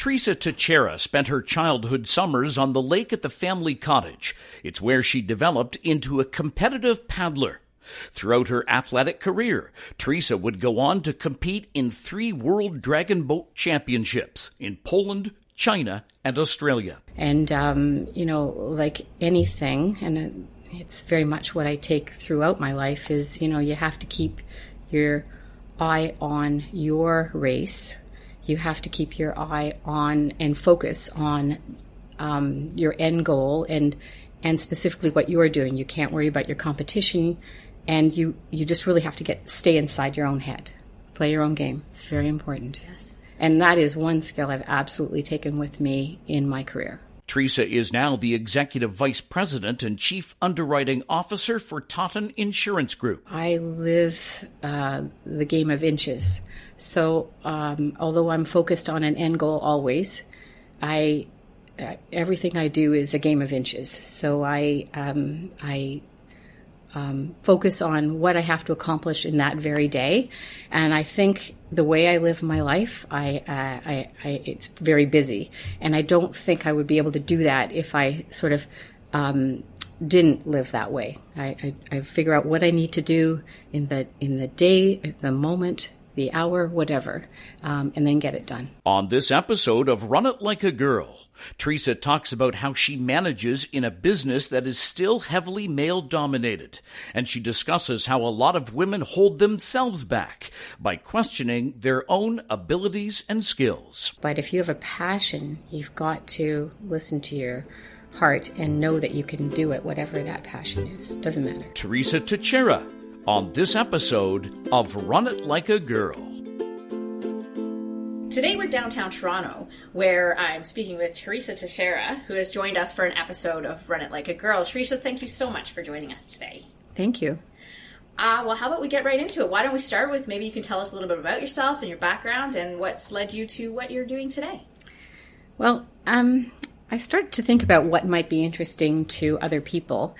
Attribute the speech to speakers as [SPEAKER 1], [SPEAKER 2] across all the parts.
[SPEAKER 1] Theresa Teixeira spent her childhood summers on the lake at the family cottage. It's where she developed into a competitive paddler. Throughout her athletic career, Theresa would go on to compete in three World Dragon Boat Championships in Poland, China, and Australia.
[SPEAKER 2] And, um, you know, like anything, and it's very much what I take throughout my life, is, you know, you have to keep your eye on your race you have to keep your eye on and focus on um, your end goal and and specifically what you are doing. You can't worry about your competition, and you you just really have to get stay inside your own head, play your own game. It's very important. Yes, and that is one skill I've absolutely taken with me in my career.
[SPEAKER 1] Theresa is now the Executive Vice President and Chief Underwriting Officer for Totten Insurance Group.
[SPEAKER 2] I live uh, the game of inches. So, um, although I'm focused on an end goal always, I uh, everything I do is a game of inches. So I um, I um, focus on what I have to accomplish in that very day, and I think the way I live my life, I, uh, I, I it's very busy, and I don't think I would be able to do that if I sort of um, didn't live that way. I, I, I, figure out what I need to do in the in the day, the moment, the hour, whatever, um, and then get it done.
[SPEAKER 1] On this episode of Run It Like a Girl, Theresa talks about how she manages in a business that is still heavily male dominated, and she discusses how a lot of women hold themselves back by questioning their own abilities and skills.
[SPEAKER 2] But if you have a passion, you've got to listen to your heart and know that you can do it, whatever that passion is. Doesn't matter.
[SPEAKER 1] Theresa Teixeira on this episode of Run It Like a Girl.
[SPEAKER 3] Today we're downtown Toronto, where I'm speaking with Theresa Teixeira, who has joined us for an episode of Run It Like a Girl. Theresa, thank you so much for joining us today.
[SPEAKER 2] Thank you.
[SPEAKER 3] Uh, well, how about we get right into it? Why don't we start with maybe you can tell us a little bit about yourself and your background and what's led you to what you're doing today?
[SPEAKER 2] Well, um, I started to think about what might be interesting to other people.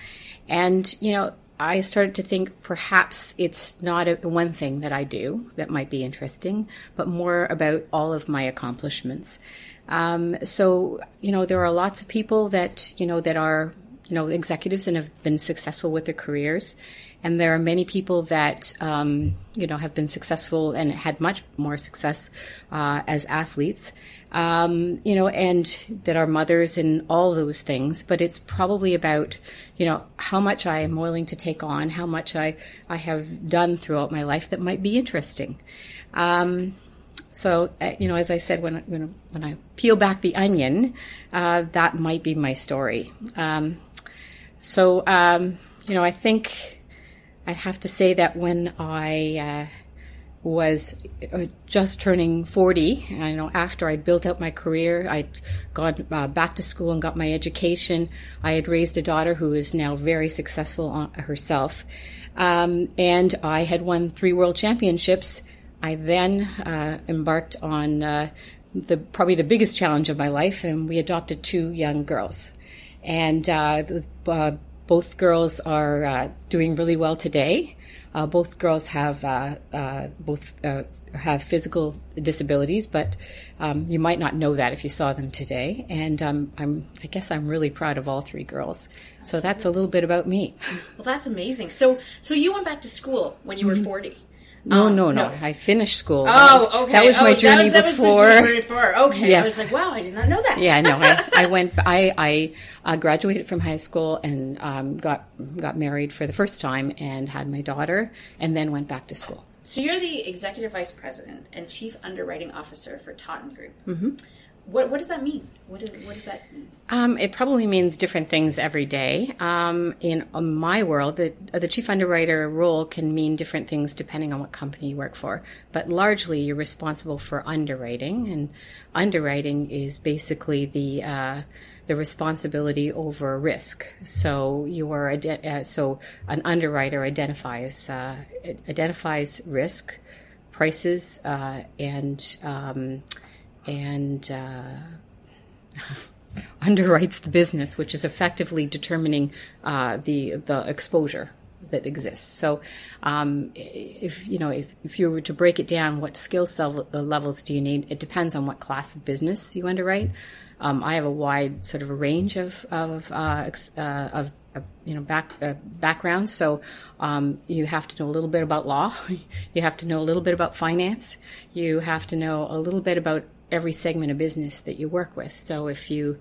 [SPEAKER 2] And, you know, I started to think perhaps it's not a, one thing that I do that might be interesting, but more about all of my accomplishments. Um, so, you know, there are lots of people that, you know, that are, you know, executives and have been successful with their careers. And there are many people that, um, you know, have been successful and had much more success uh, as athletes um, you know, and that are mothers and all those things. But it's probably about, you know, how much I am willing to take on, how much I, I have done throughout my life that might be interesting. Um, so, uh, you know, as I said, when, when, when I peel back the onion, uh, that might be my story. Um, so, um, you know, I think I'd have to say that when I, uh, was uh, just turning 40. I know after I'd built out my career, I'd gone uh, back to school and got my education. I had raised a daughter who is now very successful herself. Um, and I had won three world championships. I then uh, embarked on uh, the probably the biggest challenge of my life, and we adopted two young girls. And uh, uh, both girls are doing really well today. Uh, both girls have uh, uh, both uh, have physical disabilities, but um, you might not know that if you saw them today. And um, I'm, I guess I'm really proud of all three girls. So that's a little bit about me.
[SPEAKER 3] Well, that's amazing. So, so you went back to school when you were mm-hmm. 40.
[SPEAKER 2] No, um, no, no, no, I finished school.
[SPEAKER 3] Oh, okay.
[SPEAKER 2] That was my oh, journey that was, before.
[SPEAKER 3] That was before. Okay. Yes. I was like, wow, I did not know that.
[SPEAKER 2] yeah, no, I, I went. I I uh, graduated from high school and um, got got married for the first time and had my daughter, and then went back to school.
[SPEAKER 3] So you're the executive vice president and chief underwriting officer for Totten Group.
[SPEAKER 2] Mm-hmm.
[SPEAKER 3] What, what does that mean? What, is, what does that mean?
[SPEAKER 2] Um, it probably means different things every day. Um, in my world, the, the chief underwriter role can mean different things depending on what company you work for. But largely, you're responsible for underwriting, and underwriting is basically the uh, the responsibility over risk. So you are uh, so an underwriter identifies uh, identifies risk, prices, uh, and um, and uh, underwrites the business, which is effectively determining uh, the the exposure. that exists. So, um, if you know, if, if you were to break it down, what skill levels do you need? It depends on what class of business you underwrite. Um, I have a wide sort of a range of of uh, uh, of uh, you know back uh, background. So um, you have to know a little bit about law. you have to know a little bit about finance. You have to know a little bit about every segment of business that you work with. So if you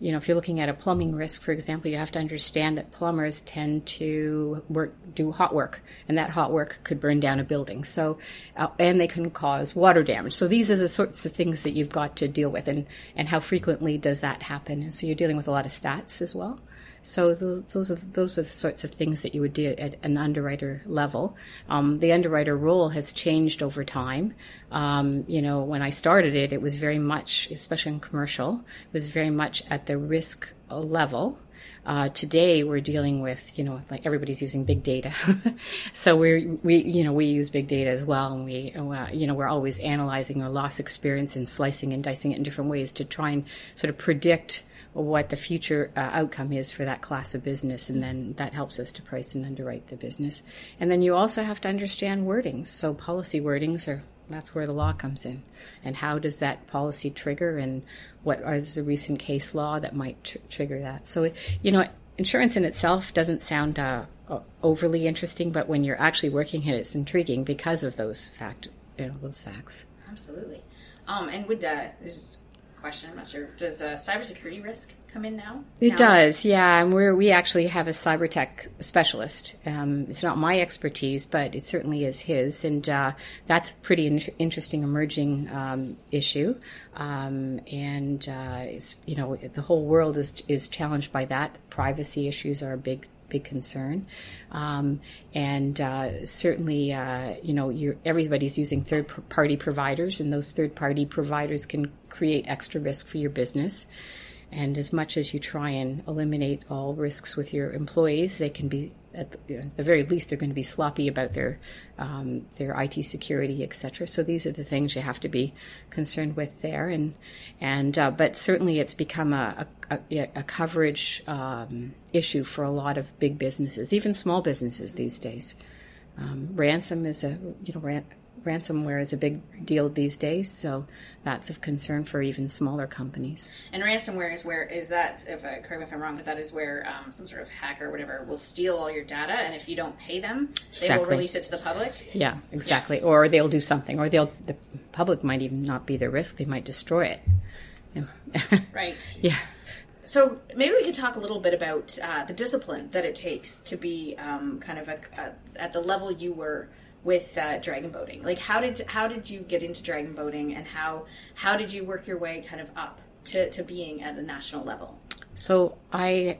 [SPEAKER 2] you know, if you're looking at a plumbing risk, for example, you have to understand that plumbers tend to work, do hot work, and that hot work could burn down a building. So, uh, and they can cause water damage. So these are the sorts of things that you've got to deal with, and and how frequently does that happen? And so you're dealing with a lot of stats as well. So those are those are the sorts of things that you would do at an underwriter level. Um, the underwriter role has changed over time. Um, you know, when I started it, it was very much, especially in commercial, it was very much at the risk level. Uh, today we're dealing with, you know, like everybody's using big data. so we we, you know, we use big data as well. And we, uh, you know, we're always analyzing our loss experience and slicing and dicing it in different ways to try and sort of predict what the future uh, outcome is for that class of business, and then that helps us to price and underwrite the business. And then you also have to understand wordings. So policy wordings are that's where the law comes in, and how does that policy trigger, and what is the recent case law that might tr- trigger that? So you know, insurance in itself doesn't sound uh, overly interesting, but when you're actually working it, it's intriguing because of those fact, you know, those facts.
[SPEAKER 3] Absolutely. Um, and would question. I'm not sure. Does uh, cybersecurity risk come in now?
[SPEAKER 2] It
[SPEAKER 3] now?
[SPEAKER 2] does, yeah. And we we actually have a cyber tech specialist. Um, it's not my expertise, but it certainly is his, and uh, that's a pretty in- interesting emerging um, issue. Um, and uh, it's you know the whole world is is challenged by that. Privacy issues are a big big concern. Um, and uh, certainly, uh, you know, everybody's using third party providers, and those third party providers can create extra risk for your business. And as much as you try and eliminate all risks with your employees, they can be at the, very least they're going to be sloppy about their um, their IT security, etc. So these are the things you have to be concerned with there. And and uh, but certainly it's become a a, a coverage um, issue for a lot of big businesses, even small businesses these days. Um, ransom is a you know ran- ransomware is a big deal these days, so that's of concern for even smaller companies.
[SPEAKER 3] And ransomware is where is that? If I, correct me if I'm wrong, but that is where um, some sort of hacker or whatever will steal all your data, and if you don't pay them, they exactly. will release it to the public.
[SPEAKER 2] Yeah, exactly. Yeah. Or they'll do something, or they'll the public might even not be the risk; they might destroy it.
[SPEAKER 3] right.
[SPEAKER 2] Yeah.
[SPEAKER 3] So maybe we could talk a little bit about uh, the discipline that it takes to be um, kind of a, a, at the level you were with uh, dragon boating? Like, how did how did you get into dragon boating, and how how did you work your way kind of up to, to being at a national level?
[SPEAKER 2] So I,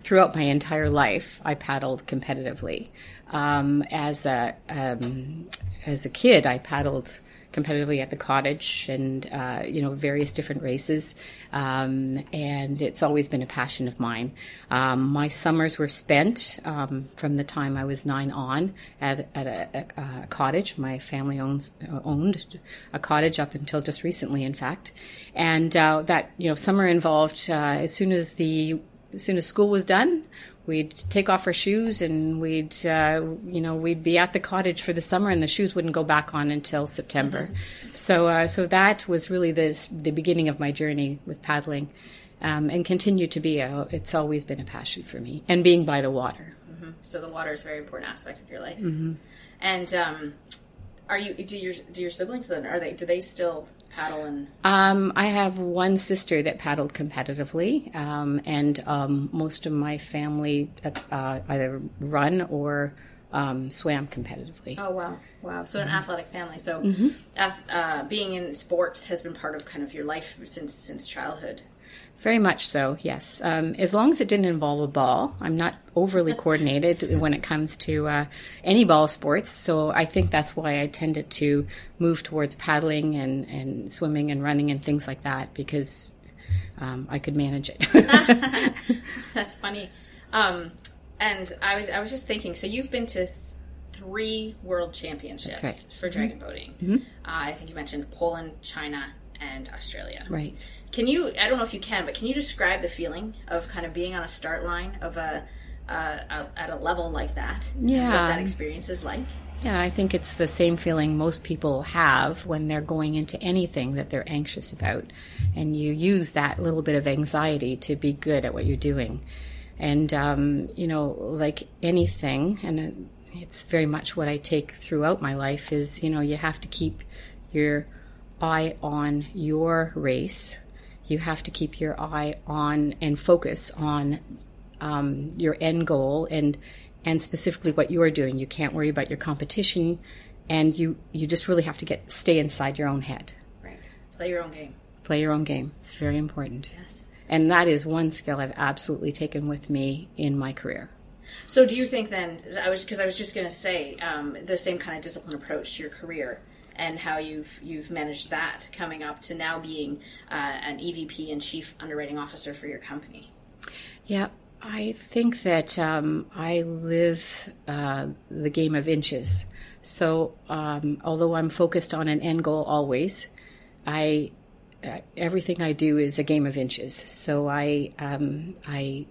[SPEAKER 2] throughout my entire life, I paddled competitively. Um, as a um, as a kid, I paddled competitively at the cottage and uh, you know various different races. Um, and it's always been a passion of mine. Um, my summers were spent um, from the time I was nine on at, at a, a, a, cottage. My family owns owned a cottage up until just recently in fact. And uh, that you know summer involved uh, as soon as the as soon as school was done we'd take off our shoes and we'd uh, you know we'd be at the cottage for the summer and the shoes wouldn't go back on until September. Mm-hmm. So uh, so that was really the the beginning of my journey with paddling, um, and continued to be. A, it's always been a passion for me, and being by the water.
[SPEAKER 3] Mm-hmm. So the water is a very important aspect of your life.
[SPEAKER 2] Mm-hmm.
[SPEAKER 3] And um, are you do your do your siblings then are they do they still paddle and?
[SPEAKER 2] Um, I have one sister that paddled competitively, um, and um, most of my family uh, either run or um, swam competitively.
[SPEAKER 3] Oh wow, wow! So an mm-hmm. athletic family. So mm-hmm. uh, being in sports has been part of kind of your life since since childhood.
[SPEAKER 2] Very much so, yes. Um, as long as it didn't involve a ball, I'm not overly coordinated when it comes to uh, any ball sports. So I think that's why I tended to move towards paddling and, and swimming and running and things like that because um, I could manage it.
[SPEAKER 3] that's funny. Um, and I was I was just thinking. So you've been to three world championships right. for dragon mm-hmm. boating.
[SPEAKER 2] Mm-hmm. Uh,
[SPEAKER 3] I think you mentioned Poland, China, and Australia.
[SPEAKER 2] Right.
[SPEAKER 3] Can you? I don't know if you can, but can you describe the feeling of kind of being on a start line of a uh, at a level like that.
[SPEAKER 2] Yeah.
[SPEAKER 3] what that experience is like.
[SPEAKER 2] Yeah, I think it's the same feeling most people have when they're going into anything that they're anxious about. And you use that little bit of anxiety to be good at what you're doing. And, um, you know, like anything, and it's very much what I take throughout my life, is, you know, you have to keep your eye on your race. You have to keep your eye on and focus on um, your end goal and and specifically what you're doing. You can't worry about your competition, and you you just really have to get stay inside your own head.
[SPEAKER 3] Right. Play your own game.
[SPEAKER 2] Play your own game. It's very important.
[SPEAKER 3] Yes.
[SPEAKER 2] And that is one skill I've absolutely taken with me in my career.
[SPEAKER 3] So, do you think then? I was because I was just going to say um, the same kind of disciplined approach to your career and how you've you've managed that coming up to now being uh, an EVP and Chief Underwriting Officer for your company.
[SPEAKER 2] Yeah, I think that um, I live uh, the game of inches. So, um, although I'm focused on an end goal always, I uh, everything I do is a game of inches. So I um, I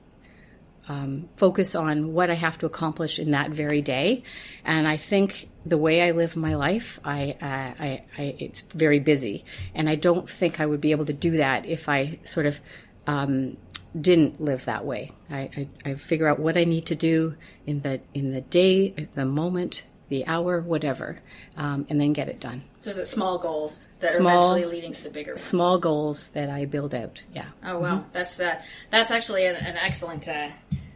[SPEAKER 2] um, focus on what I have to accomplish in that very day, and I think the way I live my life, I, uh, I, I it's very busy, and I don't think I would be able to do that if I sort of um, didn't live that way. I, I, I, figure out what I need to do in the in the day, the moment, the hour, whatever, um, and then get it done.
[SPEAKER 3] So is it small goals that small, are eventually leading to the bigger ones?
[SPEAKER 2] Small goals that I build out. Yeah.
[SPEAKER 3] Oh wow, mm-hmm. that's uh, that's actually an, an excellent uh,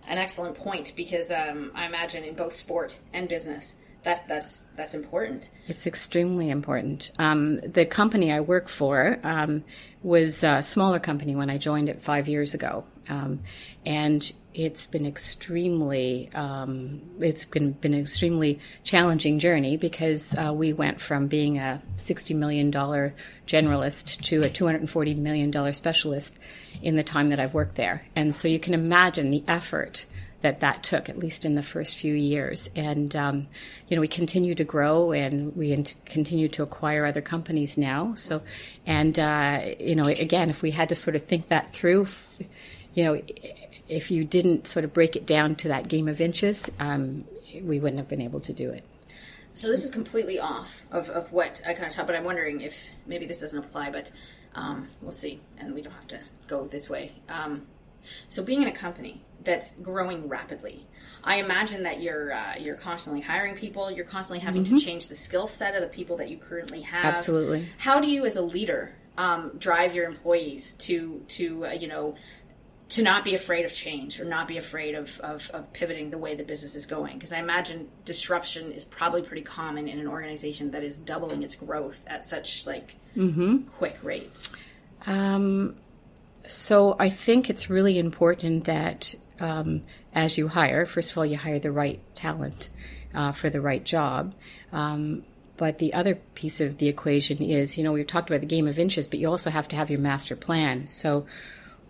[SPEAKER 3] an excellent point because um, I imagine in both sport and business that that's that's important.
[SPEAKER 2] It's extremely important. Um, the company I work for um, was a smaller company when I joined it five years ago, um, and it's been extremely um, it's been been an extremely challenging journey because uh, we went from being a sixty million dollar generalist to a two hundred and forty million dollar specialist in the time that I've worked there, and so you can imagine the effort that that took, at least in the first few years. And, um, you know, we continue to grow and we continue to acquire other companies now. So, and, uh, you know, again, if we had to sort of think that through, you know, if you didn't sort of break it down to that game of inches, um, we wouldn't have been able to do it.
[SPEAKER 3] So this is completely off of, of what I kind of taught, but I'm wondering if maybe this doesn't apply, but um, we'll see, and we don't have to go this way. Um, so being in a company that's growing rapidly, I imagine that you're uh, you're constantly hiring people. You're constantly having mm-hmm. to change the skill set of the people that you currently have.
[SPEAKER 2] Absolutely.
[SPEAKER 3] How do you, as a leader, um, drive your employees to to uh, you know to not be afraid of change or not be afraid of, of, of pivoting the way the business is going because i imagine disruption is probably pretty common in an organization that is doubling its growth at such like mm-hmm. quick rates
[SPEAKER 2] um, so I think it's really important that um, as you hire, first of all, you hire the right talent uh, for the right job. Um, but the other piece of the equation is, you know, we've talked about the game of inches, but you also have to have your master plan. So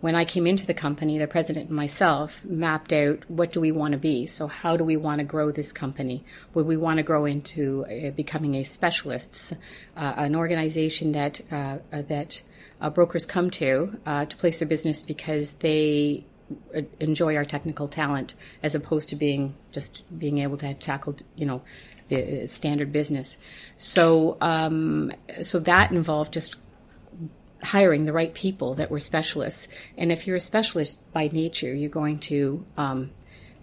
[SPEAKER 2] when I came into the company, the president and myself mapped out what do we want to be. So how do we want to grow this company? Would we want to grow into uh, becoming a specialist, uh, an organization that uh, that uh, brokers come to uh, to place their business because they uh, enjoy our technical talent as opposed to being just being able to tackle you know the standard business. So um, so that involved just hiring the right people that were specialists. And if you're a specialist by nature you're going to um,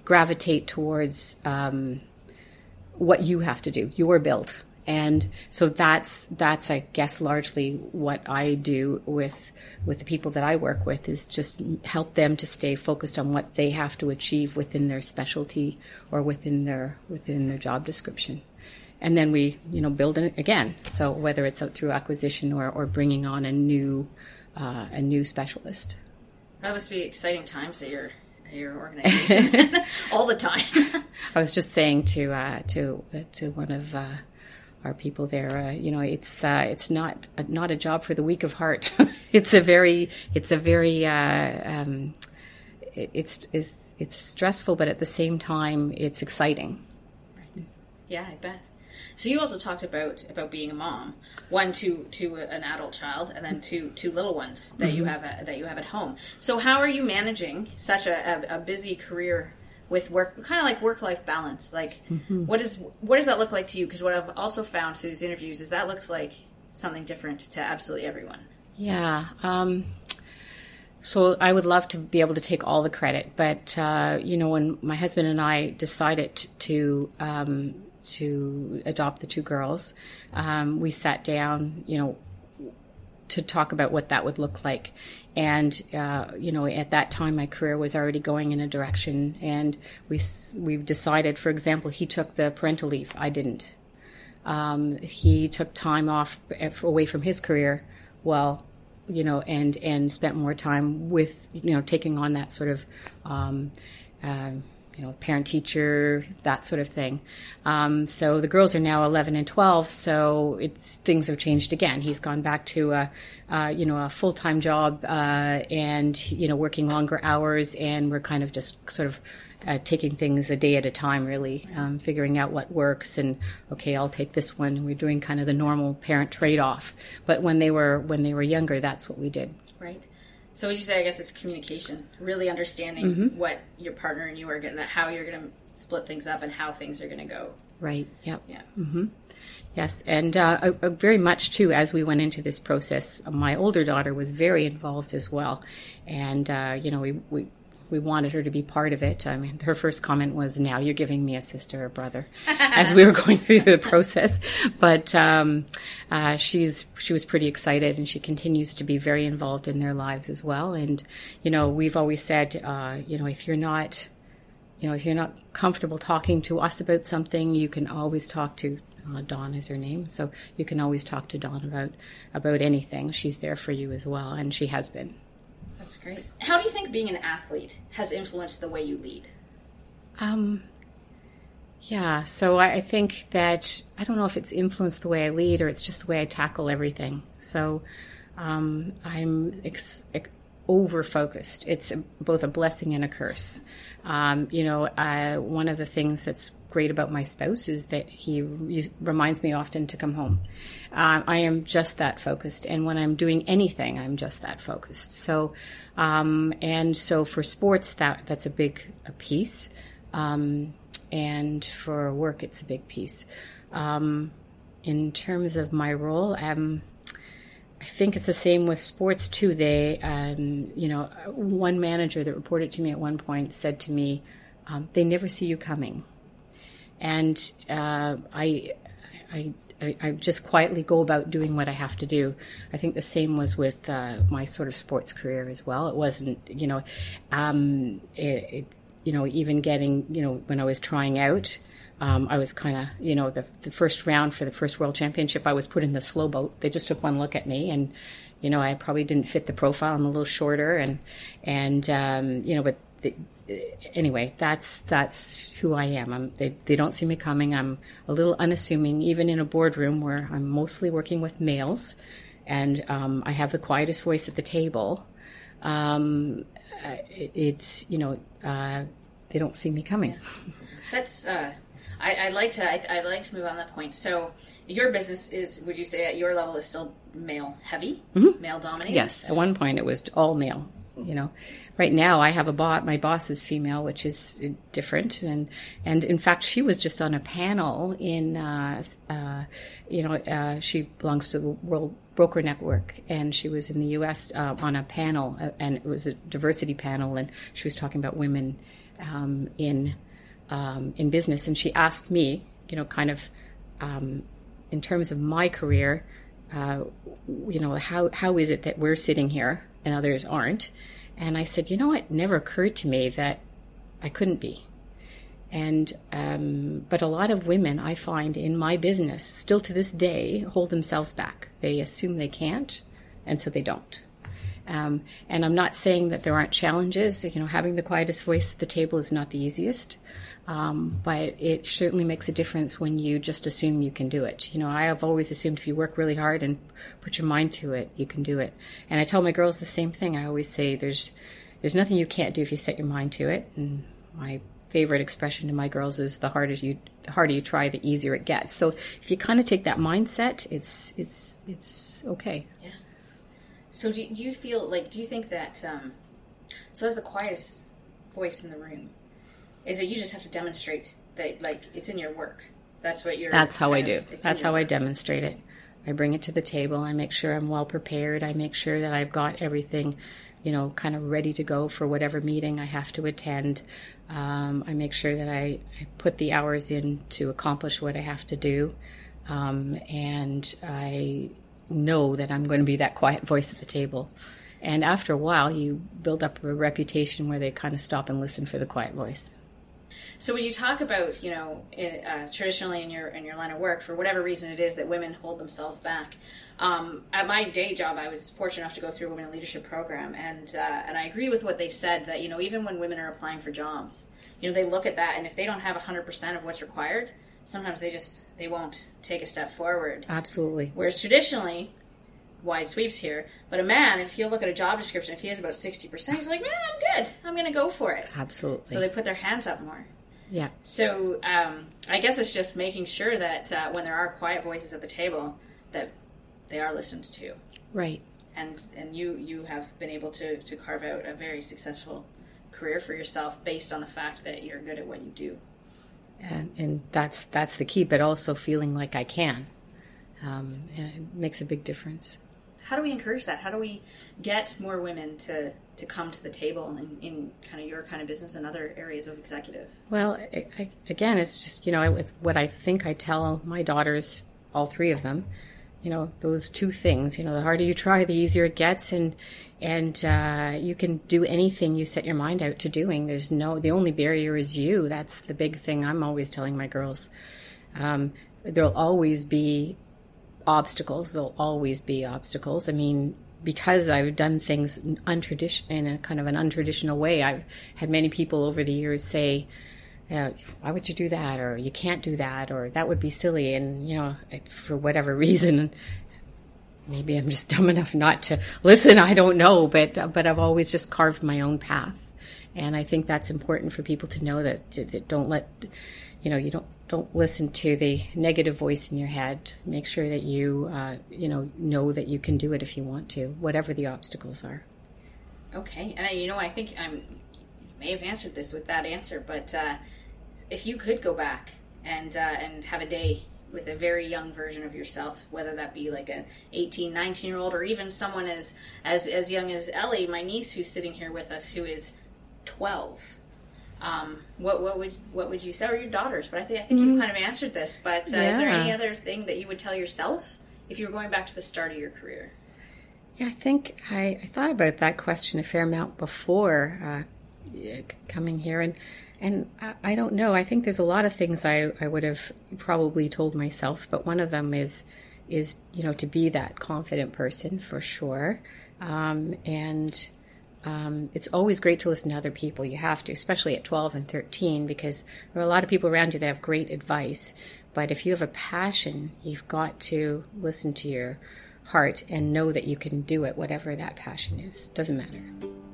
[SPEAKER 2] gravitate towards um, what you have to do you're built and so that's that's I guess largely what I do with with the people that I work with is just help them to stay focused on what they have to achieve within their specialty or within their within their job description. And then we, you know, build it again. So whether it's through acquisition or, or bringing on a new uh, a new specialist.
[SPEAKER 3] That must be exciting times at your your organization all the time.
[SPEAKER 2] I was just saying to uh, to to one of uh, our people there. Uh, you know, it's uh, it's not a, not a job for the weak of heart. it's a very it's a very uh, um, it, it's it's it's stressful, but at the same time, it's exciting.
[SPEAKER 3] Right. Yeah, I bet. So you also talked about about being a mom, one to to an adult child, and then two two little ones that mm-hmm. you have a, that you have at home. So how are you managing such a, a, a busy career with work, kind of like work life balance. Like,
[SPEAKER 2] Mm-hmm.
[SPEAKER 3] what is what does that look like to you? Because what I've also found through these interviews is that looks like something different to absolutely everyone.
[SPEAKER 2] Yeah. Um, so I would love to be able to take all the credit, but uh, you know, when my husband and I decided to um, to adopt the two girls, um, we sat down, you know, to talk about what that would look like. And uh, you know, at that time, my career was already going in a direction, and we we've decided. For example, he took the parental leave. I didn't. Um, he took time off away from his career, well, you know, and and spent more time with you know taking on that sort of. Um, uh, you know, parent teacher, that sort of thing. Um, so the girls are now 11 and 12, so it's things have changed again. He's gone back to a, uh, you know, a full time job uh, and you know working longer hours, and we're kind of just sort of uh, taking things a day at a time, really, um, figuring out what works. And okay, I'll take this one. We're doing kind of the normal parent trade off. But when they were when they were younger, that's what we did.
[SPEAKER 3] Right. So as you say, I guess it's communication, really understanding
[SPEAKER 2] Mm-hmm.
[SPEAKER 3] what your partner and you are going to, how you're going to split things up and how things are going to go.
[SPEAKER 2] Right. Yep.
[SPEAKER 3] Yeah.
[SPEAKER 2] Yes, and uh, uh, uh, very much too. As we went into this process, my older daughter was very involved as well, and uh, you know we, we we wanted her to be part of it. I mean, her first comment was, "Now you're giving me a sister or brother," as we were going through the process. But um, uh, she's she was pretty excited, and she continues to be very involved in their lives as well. And you know, we've always said, uh, you know, if you're not you know, if you're not comfortable talking to us about something, you can always talk to uh, Dawn is her name, so you can always talk to Dawn about about anything. She's there for you as well, and she has been.
[SPEAKER 3] That's great. How do you think being an athlete has influenced the way you lead?
[SPEAKER 2] Um, yeah, so I, think that I don't know if it's influenced the way I lead or it's just the way I tackle everything. So um, I'm ex- ex- over focused. It's a, both a blessing and a curse. Um, you know, uh, one of the things that's great about my spouse is that he re- reminds me often to come home. Um, I am just that focused, and when I'm doing anything, I'm just that focused. So, um, and so for sports, that that's a big a piece, um, and for work, it's a big piece. Um, in terms of my role, um, I think it's the same with sports too. They, um, you know, one manager that reported to me at one point said to me, um, "They never see you coming," and uh, I, I, I, just quietly go about doing what I have to do. I think the same was with uh, my sort of sports career as well. It wasn't, you know, um, it, it, you know, even getting, you know, when I was trying out. Um, I was kind of, you know, the, the first round for the first world championship, I was put in the slow boat. They just took one look at me, and you know, I probably didn't fit the profile. I'm a little shorter, and and um, you know, but the, anyway, that's that's who I am. I'm, they they don't see me coming. I'm a little unassuming, even in a boardroom where I'm mostly working with males, and um, I have the quietest voice at the table. Um, it, it's you know, uh, they don't see me coming.
[SPEAKER 3] That's uh, I, I like to I, I like to move on that point. So your business is would you say at your level is still male heavy, male dominated?
[SPEAKER 2] Yes, at one point it was all male. You know, right now I have a bot. My boss is female, which is different, and and in fact she was just on a panel in, uh, uh, you know, uh, she belongs to the World Broker Network, and she was in the U.S. Uh, on a panel, uh, and it was a diversity panel, and she was talking about women um, in um, in business, and she asked me, you know, kind of um, in terms of my career, uh, you know, how how is it that we're sitting here and others aren't? And I said, you know, it never occurred to me that I couldn't be. And um, but a lot of women I find in my business still to this day hold themselves back. They assume they can't, and so they don't. Um, and I'm not saying that there aren't challenges. You know, having the quietest voice at the table is not the easiest, um, but it certainly makes a difference when you just assume you can do it. You know, I have always assumed if you work really hard and put your mind to it, you can do it. And I tell my girls the same thing. I always say there's there's nothing you can't do if you set your mind to it. And my favorite expression to my girls is the harder you the harder you try, the easier it gets. So if you kind of take that mindset, it's it's it's okay.
[SPEAKER 3] Yeah. So do, do you feel like do you think that um, so as the quietest voice in the room, is that you just have to demonstrate that like it's in your work. That's what you're.
[SPEAKER 2] That's how I
[SPEAKER 3] kind
[SPEAKER 2] do. That's how I
[SPEAKER 3] work.
[SPEAKER 2] demonstrate it. I bring it to the table. I make sure I'm well prepared. I make sure that I've got everything, you know, kind of ready to go for whatever meeting I have to attend. Um, I make sure that I, I put the hours in to accomplish what I have to do. Um, and I know that I'm going to be that quiet voice at the table. And after a while, you build up a reputation where they kind of stop and listen for the quiet voice.
[SPEAKER 3] So when you talk about, you know, uh, traditionally in your in your line of work, for whatever reason it is that women hold themselves back. Um, at my day job, I was fortunate enough to go through a women in leadership program, and uh, and I agree with what they said that you know even when women are applying for jobs, you know they look at that, and if they don't have hundred percent of what's required, sometimes they just they won't take a step forward.
[SPEAKER 2] Absolutely.
[SPEAKER 3] Whereas traditionally, wide sweeps here, but a man, if you look at a job description, if he has about sixty percent, he's like, man, I'm good, I'm going to go for it.
[SPEAKER 2] Absolutely.
[SPEAKER 3] So they put their hands up more.
[SPEAKER 2] yeah.
[SPEAKER 3] So um, I guess it's just making sure that uh, when there are quiet voices at the table, that they are listened to,
[SPEAKER 2] Right.
[SPEAKER 3] and and you you have been able to to carve out a very successful career for yourself based on the fact that you're good at what you do.
[SPEAKER 2] and, and that's that's the key. But also feeling like I can, um, makes a big difference.
[SPEAKER 3] How do we encourage that? How do we get more women to to come to the table in, in kind of your kind of business and other areas of executive?
[SPEAKER 2] Well, I, I, again, it's just you know it's what I think I tell my daughters, all three of them. You know those two things. You know, the harder you try, the easier it gets, and and uh, you can do anything you set your mind out to doing. There's no the only barrier is you. That's the big thing. I'm always telling my girls. Um, there'll always be obstacles. There'll always be obstacles. I mean, because I've done things untradition in a kind of an untraditional way, I've had many people over the years say, "Why would you do that?" or "You can't do that," or "That would be silly." And you know, for whatever reason, maybe I'm just dumb enough not to listen. I don't know, but but I've always just carved my own path, and I think that's important for people to know that, that don't let you know you don't don't listen to the negative voice in your head. Make sure that you uh, you know know that you can do it if you want to, whatever the obstacles are.
[SPEAKER 3] Okay, and I, you know, I think you may have answered this with that answer, but uh, if you could go back and uh, and have a day with a very young version of yourself, whether that be like an 18, 19 year old, or even someone as as as young as Ellie, my niece, who's sitting here with us, who is twelve. Um, what what would what would you say, or your daughters? But I think I think you've kind of answered this. But uh, is there any other thing that you would tell yourself if you were going back to the start of your career?
[SPEAKER 2] Yeah, I think I, I thought about that question a fair amount before uh, coming here, and and I, I don't know. I think there's a lot of things I, I would have probably told myself, but one of them is is you know to be that confident person for sure, um, and um, it's always great to listen to other people. You have to, especially at 12 and 13, because there are a lot of people around you that have great advice. But if you have a passion, you've got to listen to your heart and know that you can do it, whatever that passion is. Doesn't matter.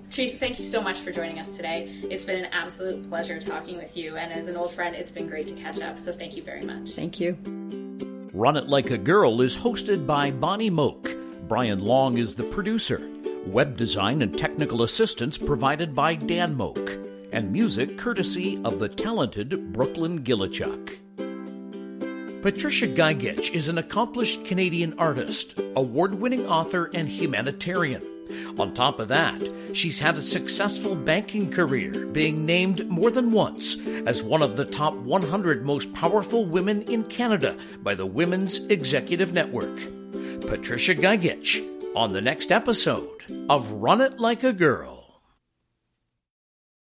[SPEAKER 3] Theresa, thank you so much for joining us today. It's been an absolute pleasure talking with you, and as an old friend, it's been great to catch up. So thank you very much.
[SPEAKER 2] Thank you.
[SPEAKER 1] Run It Like a Girl is hosted by Bonnie Moak. Brian Long is the producer. Web design and technical assistance provided by Dan Moak. And music courtesy of the talented Brooklyn Gillichuk. Patricia Gygich is an accomplished Canadian artist, award winning author, and humanitarian. On top of that, she's had a successful banking career, being named more than once as one of the top 100 most powerful women in Canada by the Women's Executive Network. Patricia Gygich on the next episode of Run It Like a Girl.